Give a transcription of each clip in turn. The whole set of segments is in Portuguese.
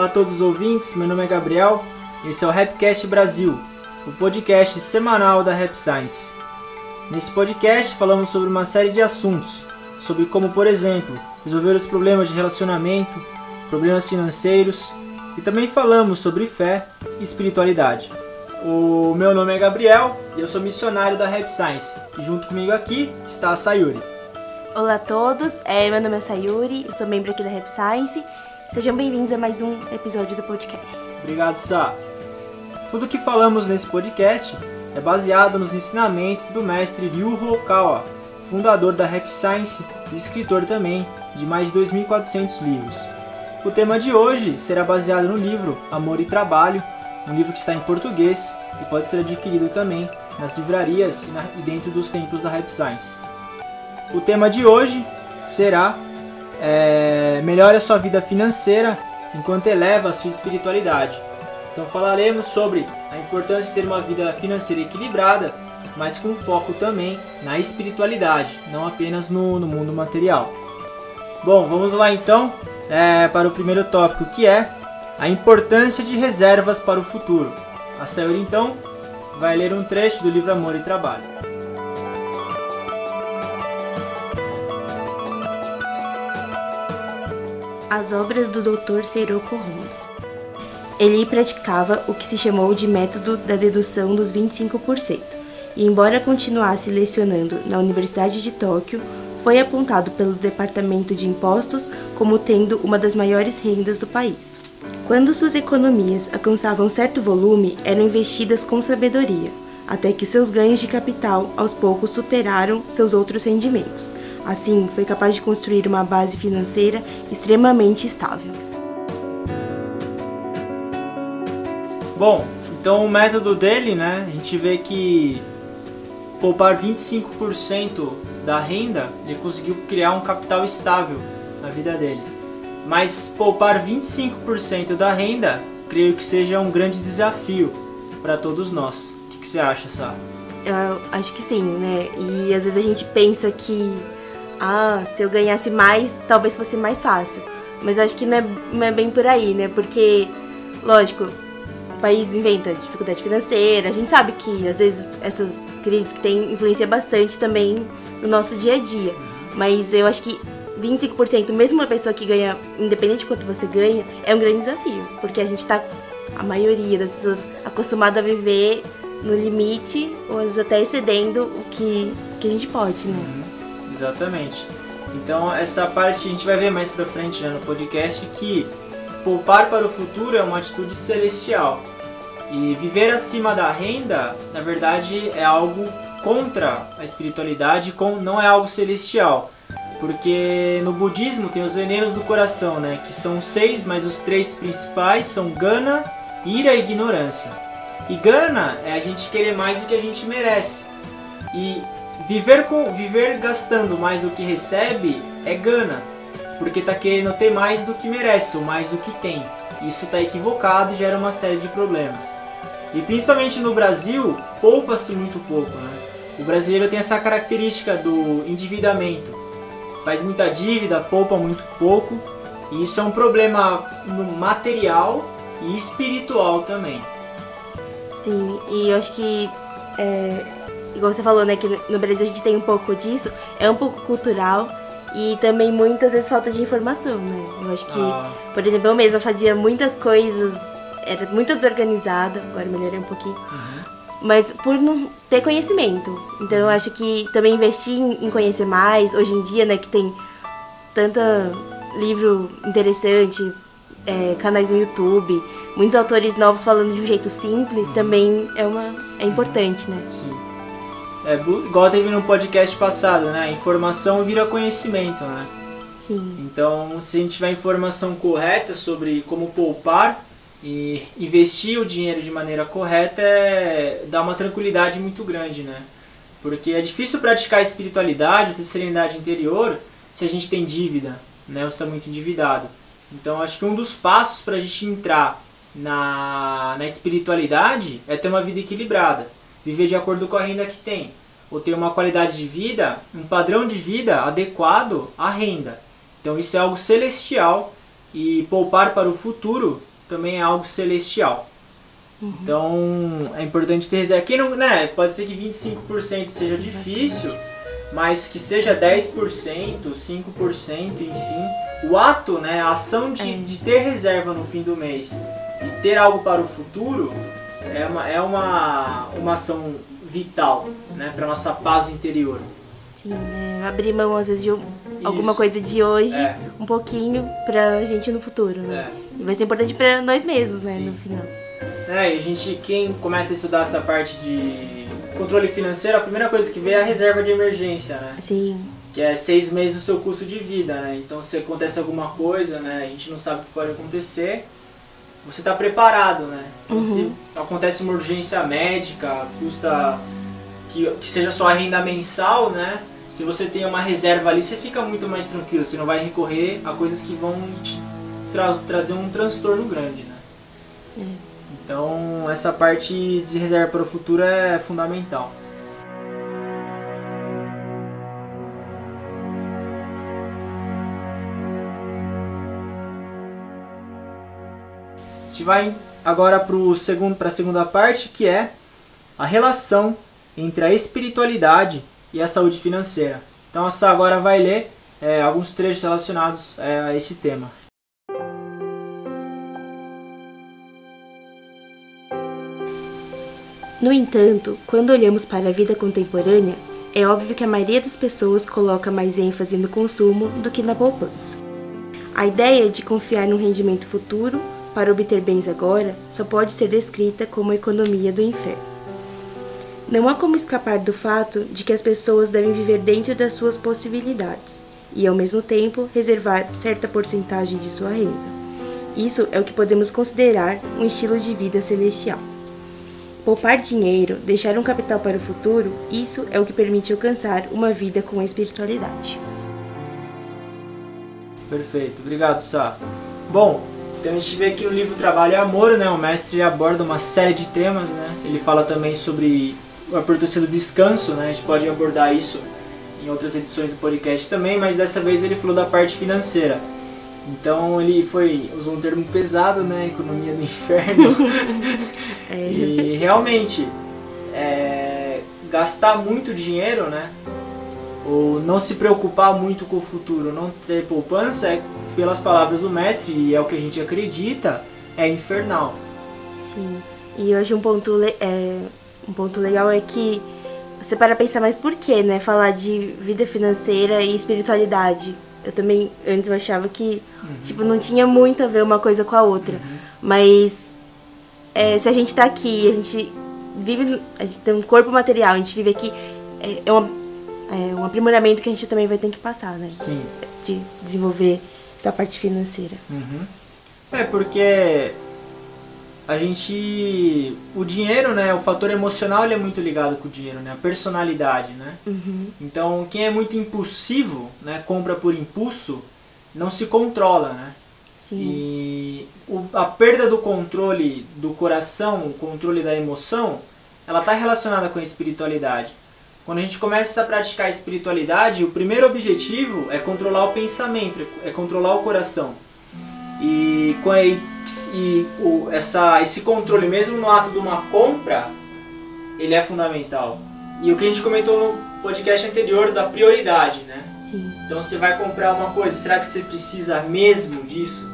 Olá a todos os ouvintes, meu nome é Gabriel e esse é o Rapcast Brasil, o podcast semanal da Rap Science. Nesse podcast falamos sobre uma série de assuntos, sobre como, por exemplo, resolver os problemas de relacionamento, problemas financeiros e também falamos sobre fé e espiritualidade. O meu nome é Gabriel e eu sou missionário da Rap Science e junto comigo aqui está a Sayuri. Olá a todos, é, meu nome é Sayuri, sou membro aqui da Rap Science. Sejam bem-vindos a mais um episódio do podcast. Obrigado, Sá. Tudo que falamos nesse podcast é baseado nos ensinamentos do mestre Ryu Hokawa, fundador da Rap Science e escritor também de mais de 2.400 livros. O tema de hoje será baseado no livro Amor e Trabalho, um livro que está em português e pode ser adquirido também nas livrarias e dentro dos templos da Rap Science. O tema de hoje será é, melhore a sua vida financeira enquanto eleva a sua espiritualidade. Então falaremos sobre a importância de ter uma vida financeira equilibrada, mas com foco também na espiritualidade, não apenas no, no mundo material. Bom, vamos lá então é, para o primeiro tópico que é a importância de reservas para o futuro. A Sayuri então vai ler um trecho do livro Amor e Trabalho. As obras do Dr. Seiroko Honda. Ele praticava o que se chamou de método da dedução dos 25%, e embora continuasse lecionando na Universidade de Tóquio, foi apontado pelo Departamento de Impostos como tendo uma das maiores rendas do país. Quando suas economias alcançavam certo volume, eram investidas com sabedoria, até que seus ganhos de capital aos poucos superaram seus outros rendimentos. Assim, foi capaz de construir uma base financeira extremamente estável. Bom, então o método dele, né, a gente vê que poupar 25% da renda, ele conseguiu criar um capital estável na vida dele. Mas poupar 25% da renda, creio que seja um grande desafio para todos nós. O que, que, você acha, Sá? Eu acho que sim, né? E às vezes a gente pensa que, ah, se eu ganhasse mais, talvez fosse mais fácil. Mas acho que não é, não é bem por aí, né? Porque, lógico, o país inventa dificuldade financeira, a gente sabe que às vezes essas crises que tem influencia bastante também no nosso dia a dia. Mas eu acho que 25%, mesmo uma pessoa que ganha, independente de quanto você ganha, é um grande desafio. Porque a gente tá, a maioria das pessoas, acostumada a viver no limite, ou às vezes até excedendo o que, que a gente pode, né? Exatamente. Então, essa parte a gente vai ver mais pra frente né, no podcast que poupar para o futuro é uma atitude celestial. E viver acima da renda, na verdade, é algo contra a espiritualidade, não é algo celestial. Porque no budismo tem os venenos do coração, né? Que são seis, mas os três principais são gana, ira e ignorância. E gana é a gente querer mais do que a gente merece. E viver com viver gastando mais do que recebe é gana, porque tá querendo ter mais do que merece ou mais do que tem. Isso está equivocado e gera uma série de problemas. E principalmente no Brasil, poupa-se muito pouco, né? O brasileiro tem essa característica do endividamento. Faz muita dívida, poupa muito pouco. E isso é um problema material e espiritual também. Sim, e eu acho que, é, igual você falou, né, que no Brasil a gente tem um pouco disso, é um pouco cultural e também muitas vezes falta de informação, né? Eu acho que, ah. por exemplo, eu mesma fazia muitas coisas, era muito desorganizada, agora melhorei um pouquinho. Uhum mas por não ter conhecimento. Então eu acho que também investir em conhecer mais, hoje em dia, né, que tem tanta livro interessante, é, canais no YouTube, muitos autores novos falando de um jeito simples, uhum. também é uma é importante, né? Sim. É, igual teve no podcast passado, né? Informação vira conhecimento, né? Sim. Então, se a gente tiver informação correta sobre como poupar, e investir o dinheiro de maneira correta é, dá uma tranquilidade muito grande, né? Porque é difícil praticar a espiritualidade, ter serenidade interior, se a gente tem dívida, né? Ou está muito endividado. Então acho que um dos passos para a gente entrar na, na espiritualidade é ter uma vida equilibrada, viver de acordo com a renda que tem, ou ter uma qualidade de vida, um padrão de vida adequado à renda. Então isso é algo celestial e poupar para o futuro também é algo celestial. Então é importante ter reserva. Aqui não, né, pode ser que 25% seja difícil, mas que seja 10%, 5%, enfim. O ato, né, a ação de, É. de ter reserva no fim do mês e ter algo para o futuro é uma, é uma, uma ação vital né, para nossa paz interior. Sim, né? Abrir mão às vezes de um- alguma coisa de hoje, É. um pouquinho pra gente no futuro, né? É. E vai ser importante pra nós mesmos, né, Sim. no final. É, e a gente, quem começa a estudar essa parte de controle financeiro, a primeira coisa que vê é a reserva de emergência, né? Sim, Que é seis meses do seu custo de vida, né? Então se acontece alguma coisa, né? A gente não sabe o que pode acontecer, você está preparado, né? Então se Uhum. acontece uma urgência médica, custa que, que seja só a renda mensal, né? Se você tem uma reserva ali, você fica muito mais tranquilo, você não vai recorrer a coisas que vão te tra- trazer um transtorno grande, né? É. Então essa parte de reserva para o futuro é fundamental. Gente vai agora para segundo, a segunda parte, que é a relação entre a espiritualidade e a saúde financeira. Então a Sá agora vai ler é, alguns trechos relacionados é, a esse tema. No entanto, quando olhamos para a vida contemporânea, é óbvio que a maioria das pessoas coloca mais ênfase no consumo do que na poupança. A ideia de confiar num rendimento futuro para obter bens agora só pode ser descrita como economia do inferno. Não há como escapar do fato de que as pessoas devem viver dentro das suas possibilidades e, ao mesmo tempo, reservar certa porcentagem de sua renda. Isso é o que podemos considerar um estilo de vida celestial. Poupar dinheiro, deixar um capital para o futuro, isso é o que permite alcançar uma vida com a espiritualidade. Perfeito, obrigado Sá. Bom, então a gente vê aqui no livro Trabalho e Amor, né? O mestre aborda uma série de temas, né? Ele fala também sobre a importância do descanso, né? A gente pode abordar isso em outras edições do podcast também, mas dessa vez ele falou da parte financeira. Então ele foi usou um termo pesado, né? Economia do inferno. É, E realmente, é, gastar muito dinheiro, né? Ou não se preocupar muito com o futuro, não ter poupança, é, pelas palavras do mestre, e é o que a gente acredita, é infernal. sim. E hoje um ponto, é, um ponto legal é que você para pensar mais por que, né? Falar de vida financeira e espiritualidade. Eu também, antes eu achava que, tipo, não tinha muito a ver uma coisa com a outra. Mas é, se a gente tá aqui, a gente vive, a gente tem um corpo material, a gente vive aqui, é, é, uma- é um aprimoramento que a gente também vai ter que passar, né? Sim. De desenvolver essa parte financeira. Uhum. É porque a gente. O dinheiro, né? O fator emocional ele é muito ligado com o dinheiro, né? A personalidade, né? Uhum. Então quem é muito impulsivo, né? Compra por impulso, não se controla, né? Sim. E o- a perda do controle do coração, o controle da emoção, ela está relacionada com a espiritualidade. Quando a gente começa a praticar a espiritualidade, o primeiro objetivo é controlar o pensamento, é controlar o coração. E, com a- e o- essa, esse controle, mesmo no ato de uma compra, ele é fundamental. E o que a gente comentou no podcast anterior da prioridade, né? Sim. Então você vai comprar uma coisa, será que você precisa mesmo disso?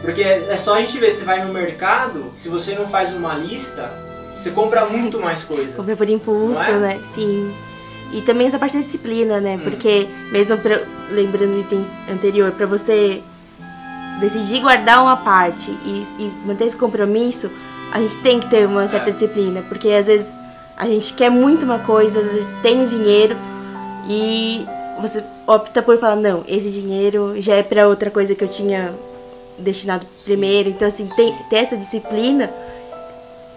Porque é só a gente ver, você vai no mercado, se você não faz uma lista, você compra muito mais coisa. Compra por impulso, é? né? Sim. E também essa parte da disciplina, né? Hum. Porque, mesmo pra- lembrando do item anterior, pra você decidir guardar uma parte e, e manter esse compromisso, a gente tem que ter uma certa É. disciplina. Porque às vezes a gente quer muito uma coisa, às vezes a gente tem o dinheiro e você opta por falar, não, esse dinheiro já é pra outra coisa que eu tinha destinado primeiro. Então, assim, tem, ter essa disciplina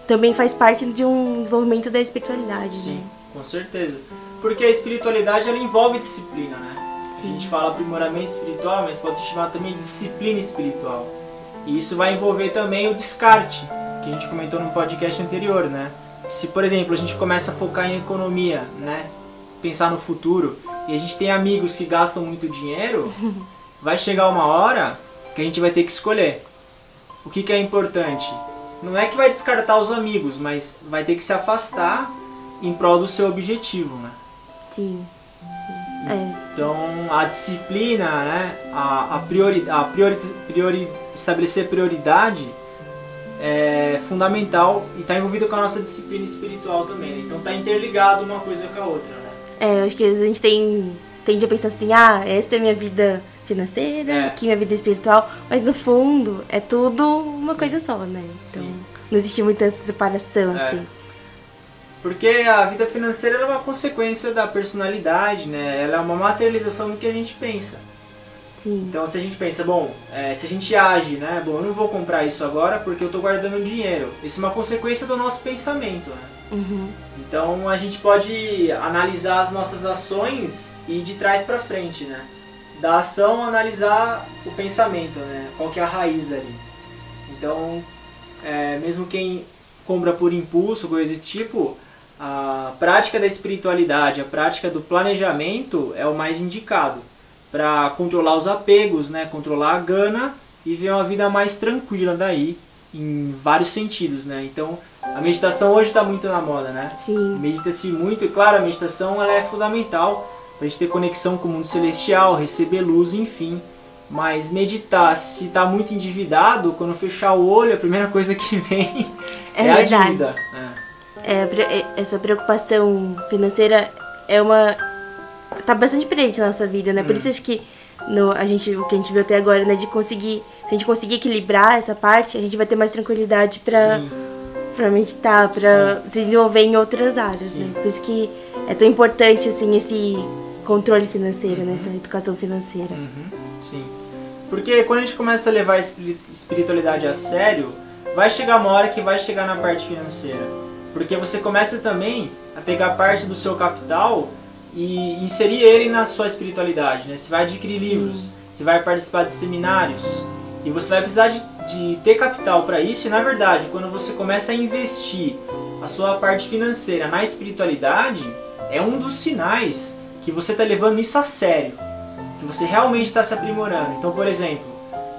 também faz parte de um desenvolvimento da espiritualidade. Sim, Né? com certeza. Porque a espiritualidade ela envolve disciplina, né? A Sim. gente fala aprimoramento espiritual, mas pode se chamar também de disciplina espiritual. E isso vai envolver também o descarte, que a gente comentou no podcast anterior, né? Se, por exemplo, a gente começa a focar em economia, né? Pensar no futuro, e a gente tem amigos que gastam muito dinheiro, vai chegar uma hora que a gente vai ter que escolher. o que, que é importante? Não é que vai descartar os amigos, mas vai ter que se afastar em prol do seu objetivo, né? Sim. É. Então a disciplina, né, a, a, priori, a priori, priori, estabelecer prioridade é fundamental e está envolvido com a nossa disciplina espiritual também. Né? Então está interligado uma coisa com a outra. Né? É, eu acho que a gente tem tende a pensar assim, ah, essa é minha vida financeira, É. aqui é minha vida espiritual, mas no fundo é tudo uma Sim. coisa só, né? Então Sim. não existe muita separação, É. assim. Porque a vida financeira é uma consequência da personalidade, né? Ela é uma materialização do que a gente pensa. Sim. Então se a gente pensa, bom, é, se a gente age, né? Bom, eu não vou comprar isso agora porque eu estou guardando dinheiro. Isso é uma consequência do nosso pensamento, né? Uhum. Então a gente pode analisar as nossas ações e de trás para frente, né? Da ação analisar o pensamento, né? Qual que é a raiz ali. Então, é, mesmo quem compra por impulso, coisa desse tipo, a prática da espiritualidade, a prática do planejamento é o mais indicado para controlar os apegos, né? Controlar a gana e ver uma vida mais tranquila daí, em vários sentidos, né? Então, a meditação hoje está muito na moda, né? Sim. Medita-se muito e, claro, a meditação ela é fundamental para a gente ter conexão com o mundo celestial, receber luz, enfim. Mas meditar, se está muito endividado, quando fechar o olho, a primeira coisa que vem É é, a dívida. É. É, essa preocupação financeira é uma. tá bastante presente na nossa vida, né? Por Hum. isso acho que no, a gente, o que a gente viu até agora, né, de conseguir. Se a gente conseguir equilibrar essa parte, a gente vai ter mais tranquilidade pra, Sim, pra meditar, pra se desenvolver em outras áreas, Sim. né? Por isso que é tão importante, assim, esse controle financeiro, né? Uhum. Essa educação financeira. uhum, sim. Porque quando a gente começa a levar a espiri- espiritualidade a sério, vai chegar uma hora que vai chegar na parte financeira. Porque você começa também a pegar parte do seu capital e inserir ele na sua espiritualidade, né? Você vai adquirir Sim. livros, você vai participar de seminários e você vai precisar de, de ter capital para isso. E na verdade, quando você começa a investir a sua parte financeira na espiritualidade, é um dos sinais que você está levando isso a sério, que você realmente está se aprimorando. Então, por exemplo,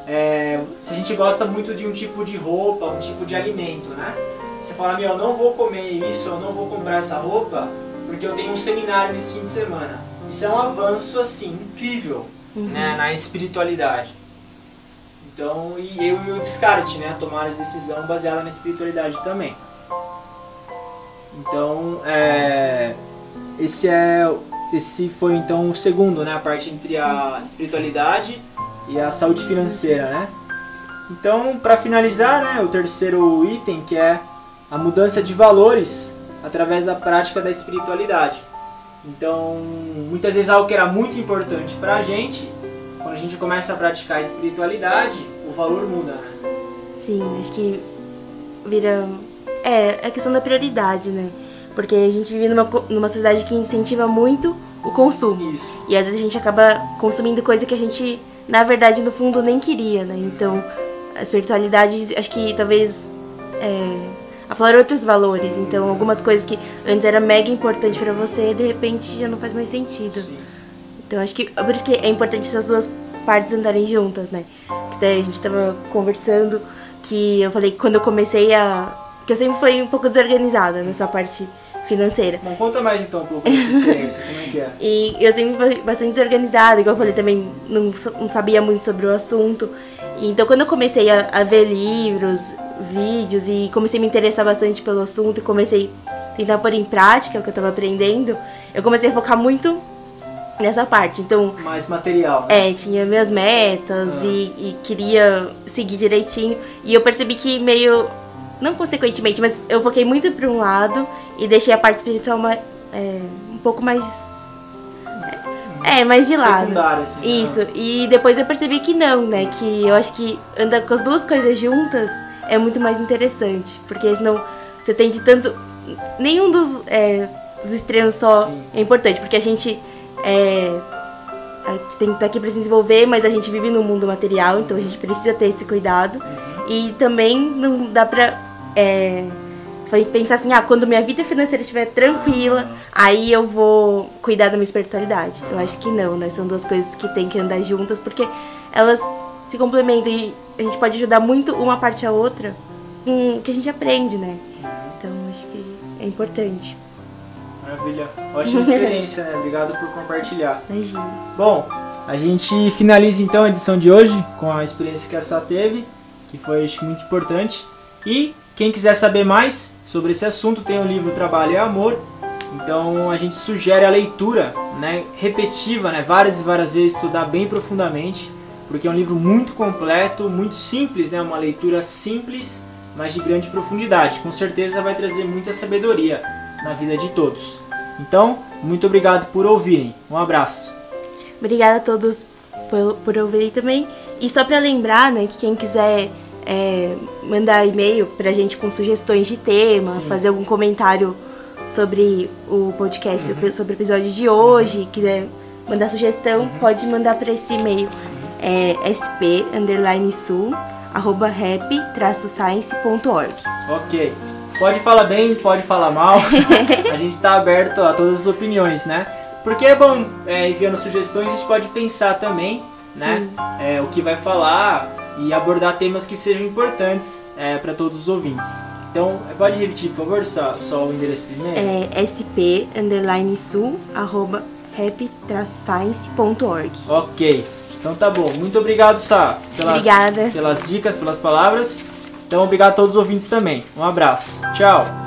é, se a gente gosta muito de um tipo de roupa, um tipo de alimento, né? Você fala, meu, eu não vou comer isso, eu não vou comprar essa roupa, porque eu tenho um seminário nesse fim de semana. Isso é um avanço, assim, incrível, Uhum. né, na espiritualidade. Então, e eu e o descarte, né, tomar a decisão baseada na espiritualidade também. Então, é, esse é esse foi então o segundo, né, a parte entre a espiritualidade e a saúde financeira, né? Então, para finalizar, né, o terceiro item que é a mudança de valores através da prática da espiritualidade. Então, muitas vezes algo que era muito importante para a gente, quando a gente começa a praticar a espiritualidade, o valor muda, né? Sim, acho que vira. É, é questão da prioridade, né? Porque a gente vive numa, numa sociedade que incentiva muito o consumo. Isso. E às vezes a gente acaba consumindo coisa que a gente, na verdade, no fundo, nem queria, né? Então, a espiritualidade, acho que talvez. É, aflora outros valores. Então, algumas coisas que antes era mega importante pra você, de repente já não faz mais sentido. Sim. Então acho que por isso que é importante essas duas partes andarem juntas, né? Que daí a gente tava conversando que eu falei que quando eu comecei a. que eu sempre fui um pouco desorganizada nessa parte financeira. Bom, conta mais então um pouco da sua experiência, como é que é? E eu sempre fui bastante desorganizada, igual eu falei também, não, não sabia muito sobre o assunto. Então quando eu comecei a, a ver livros, vídeos e comecei a me interessar bastante pelo assunto e comecei a tentar pôr em prática o que eu tava aprendendo, eu comecei a focar muito nessa parte. Então, Mais material, né? é, tinha minhas metas Ah. e, e queria seguir direitinho. E eu percebi que meio. Não consequentemente, mas eu foquei muito pra um lado e deixei a parte espiritual ma- é, um pouco mais. É, mais de lado. Assim. né? Isso. E depois eu percebi que não, né? Que eu acho que andar com as duas coisas juntas é muito mais interessante. Porque senão você tem de tanto. Nenhum dos, é, dos extremos só Sim. é importante, porque a gente. É, a gente tem que estar aqui para se desenvolver, mas a gente vive num mundo material, então a gente precisa ter esse cuidado. Uhum. E também não dá pra é, fa- pensar assim, ah, quando minha vida financeira estiver tranquila, aí eu vou cuidar da minha espiritualidade. Eu acho que não, né? São duas coisas que tem que andar juntas, porque elas se complementam. E a gente pode ajudar muito uma parte a outra com o que a gente aprende, né? Então acho que é importante. Maravilha. Ótima experiência, né? Obrigado por compartilhar. Imagina. Bom, a gente finaliza então a edição de hoje com a experiência que a Sá teve, que foi acho, muito importante. E quem quiser saber mais sobre esse assunto, tem o livro Trabalho e Amor. Então a gente sugere a leitura né, repetitiva, né, várias e várias vezes, estudar bem profundamente, porque é um livro muito completo, muito simples, né, uma leitura simples, mas de grande profundidade. Com certeza vai trazer muita sabedoria na vida de todos. Então, muito obrigado por ouvirem. Um abraço. Obrigada a todos por, por ouvirem também. E só para lembrar, né, que quem quiser é, mandar e-mail pra gente com sugestões de tema, Sim. fazer algum comentário sobre o podcast, Uhum. sobre o episódio de hoje, quiser mandar sugestão, Uhum. pode mandar para esse e-mail. É sp underline sul arroba rap-science.org. Ok. Pode falar bem, pode falar mal. a gente está aberto a todas as opiniões, né? Porque é bom é, enviando sugestões, a gente pode pensar também, né? É, o que vai falar e abordar temas que sejam importantes para todos os ouvintes. Então, pode repetir, por favor, só, só o endereço do e-mail? É sp underline sul arroba rap-science.org. Ok. Então tá bom. Muito obrigado, Sá, pelas, Obrigada. pelas dicas, pelas palavras. Então, obrigado a todos os ouvintes também. Um abraço. Tchau.